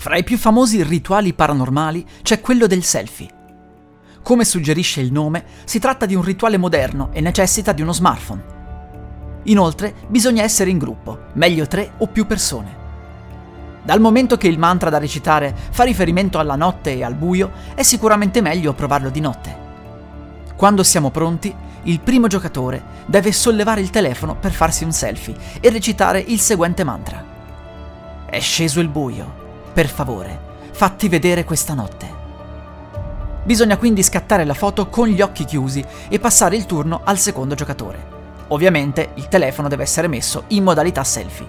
Fra i più famosi rituali paranormali c'è quello del selfie. Come suggerisce il nome, si tratta di un rituale moderno e necessita di uno smartphone. Inoltre, bisogna essere in gruppo, meglio tre o più persone. Dal momento che il mantra da recitare fa riferimento alla notte e al buio, è sicuramente meglio provarlo di notte. Quando siamo pronti, il primo giocatore deve sollevare il telefono per farsi un selfie e recitare il seguente mantra. È sceso il buio. Per favore, fatti vedere questa notte. Bisogna quindi scattare la foto con gli occhi chiusi e passare il turno al secondo giocatore. Ovviamente il telefono deve essere messo in modalità selfie.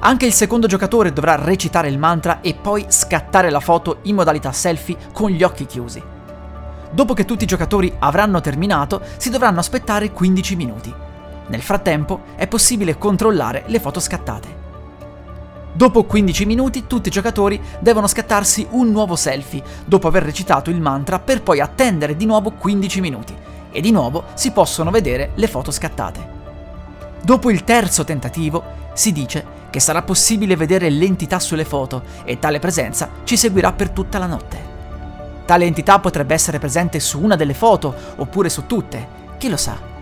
Anche il secondo giocatore dovrà recitare il mantra e poi scattare la foto in modalità selfie con gli occhi chiusi. Dopo che tutti i giocatori avranno terminato, si dovranno aspettare 15 minuti. Nel frattempo è possibile controllare le foto scattate. Dopo 15 minuti tutti i giocatori devono scattarsi un nuovo selfie dopo aver recitato il mantra per poi attendere di nuovo 15 minuti e di nuovo si possono vedere le foto scattate. Dopo il terzo tentativo si dice che sarà possibile vedere l'entità sulle foto e tale presenza ci seguirà per tutta la notte. Tale entità potrebbe essere presente su una delle foto oppure su tutte, chi lo sa.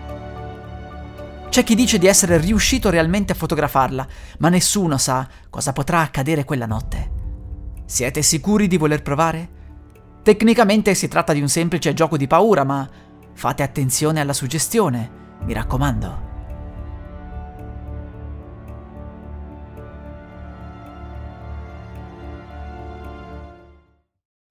C'è chi dice di essere riuscito realmente a fotografarla, ma nessuno sa cosa potrà accadere quella notte. Siete sicuri di voler provare? Tecnicamente si tratta di un semplice gioco di paura, ma fate attenzione alla suggestione, mi raccomando.